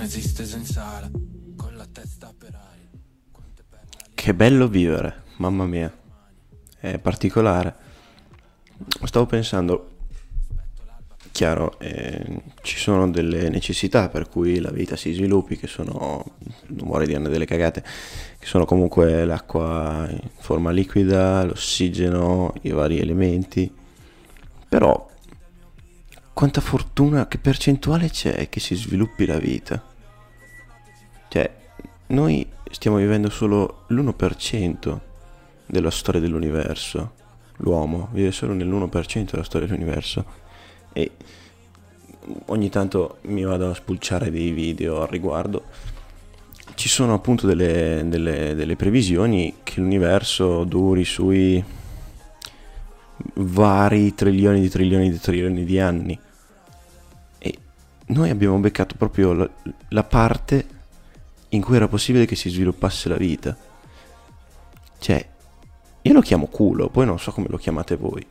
mesi steso in sala, con la testa per aria. Che bello vivere, mamma mia. È particolare. Stavo pensando, chiaro, eh, ci sono delle necessità per cui la vita si sviluppi, che sono, non vorrei dirne delle cagate, che sono comunque l'acqua in forma liquida, l'ossigeno, i vari elementi. Però, quanta fortuna, che percentuale c'è che si sviluppi la vita? Cioè, noi stiamo vivendo solo l'1% della storia dell'universo. L'uomo vive solo nell'1% della storia dell'universo. E ogni tanto mi vado a spulciare dei video al riguardo. Ci sono appunto delle, delle, delle previsioni che l'universo duri sui vari trilioni di trilioni di trilioni di anni. E noi abbiamo beccato proprio la, la parte in cui era possibile che si sviluppasse la vita. Cioè, io lo chiamo culo, poi non so come lo chiamate voi.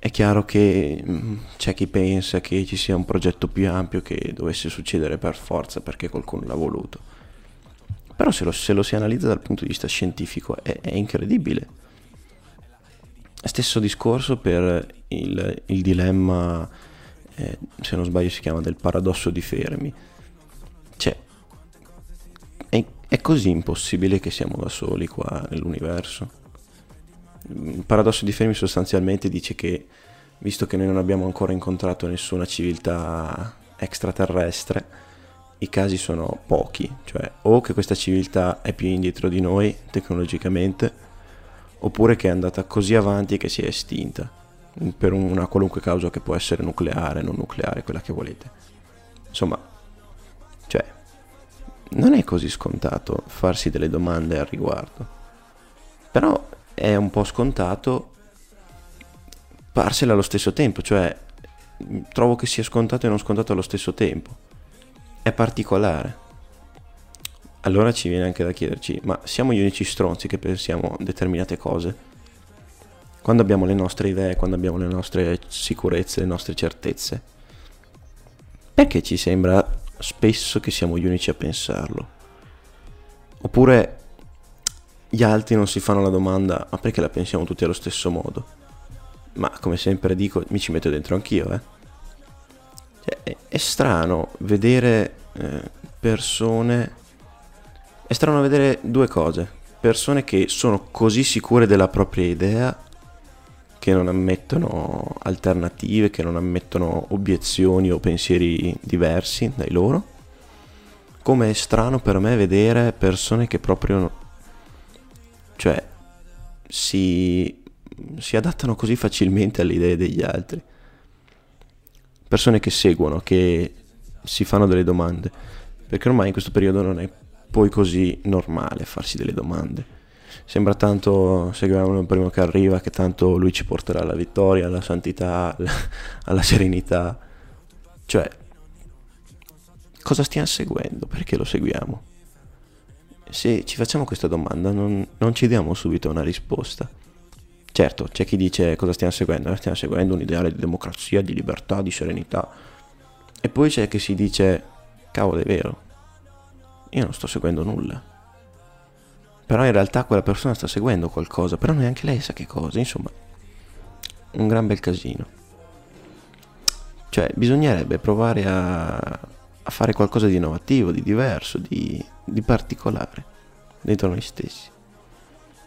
È chiaro che mm, c'è chi pensa che ci sia un progetto più ampio che dovesse succedere per forza perché qualcuno l'ha voluto. Però se lo, se lo si analizza dal punto di vista scientifico è, è incredibile. Stesso discorso per il, il dilemma, eh, se non sbaglio si chiama del paradosso di Fermi. È, così impossibile che siamo da soli qua nell'universo. Il paradosso di Fermi sostanzialmente dice che, visto che noi non abbiamo ancora incontrato nessuna civiltà extraterrestre, i casi sono pochi, cioè o che questa civiltà è più indietro di noi tecnologicamente, oppure che è andata così avanti che si è estinta, per una qualunque causa che può essere nucleare, non nucleare, quella che volete. Insomma, non è così scontato farsi delle domande al riguardo. Però è un po' scontato farsela allo stesso tempo, cioè trovo che sia scontato e non scontato allo stesso tempo. È particolare. Allora ci viene anche da chiederci, ma siamo gli unici stronzi che pensiamo determinate cose? Quando abbiamo le nostre idee, quando abbiamo le nostre sicurezze, le nostre certezze? Perché ci sembra spesso che siamo gli unici a pensarlo. Oppure gli altri non si fanno la domanda, ma perché la pensiamo tutti allo stesso modo? Ma come sempre dico, mi ci metto dentro anch'io, eh. Cioè, è, strano vedere eh, persone... È strano vedere due cose. Persone che sono così sicure della propria idea che non ammettono alternative, che non ammettono obiezioni o pensieri diversi dai loro. Come è strano per me vedere persone che proprio, cioè, si, si adattano così facilmente alle idee degli altri. Persone che seguono, che si fanno delle domande. Perché ormai in questo periodo non è poi così normale farsi delle domande sembra tanto seguiamo il primo che arriva, che tanto lui ci porterà alla vittoria, alla santità, alla serenità. Cioè, cosa stiamo seguendo? Perché lo seguiamo? Se ci facciamo questa domanda non, non ci diamo subito una risposta. Certo, c'è chi dice cosa stiamo seguendo, stiamo seguendo un ideale di democrazia, di libertà, di serenità. E poi c'è chi si dice, cavolo è vero, io non sto seguendo nulla però in realtà quella persona sta seguendo qualcosa, però neanche lei sa che cosa, insomma, un gran bel casino. Cioè, bisognerebbe provare a, a fare qualcosa di innovativo, di diverso, di, di particolare dentro noi stessi.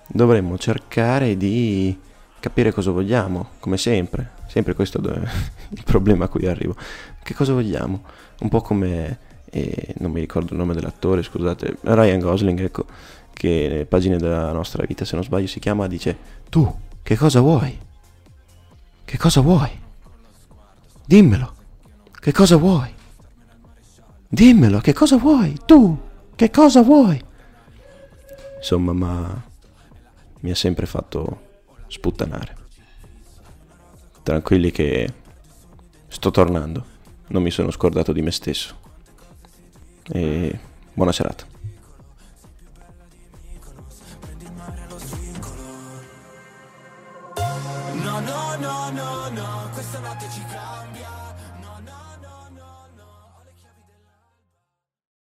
Dovremmo cercare di capire cosa vogliamo, come sempre. Sempre questo è il problema a cui arrivo. Che cosa vogliamo? Un po' come, eh, non mi ricordo il nome dell'attore, scusate, Ryan Gosling, ecco che nelle pagine della nostra vita, se non sbaglio, si chiama, dice tu che cosa vuoi? Che cosa vuoi? Dimmelo. Che cosa vuoi? Dimmelo, che cosa vuoi? Tu, che cosa vuoi? Insomma, ma mi ha sempre fatto sputtanare. Tranquilli che sto tornando, non mi sono scordato di me stesso. E buona serata. No, no, no, no, questa notte ci cambia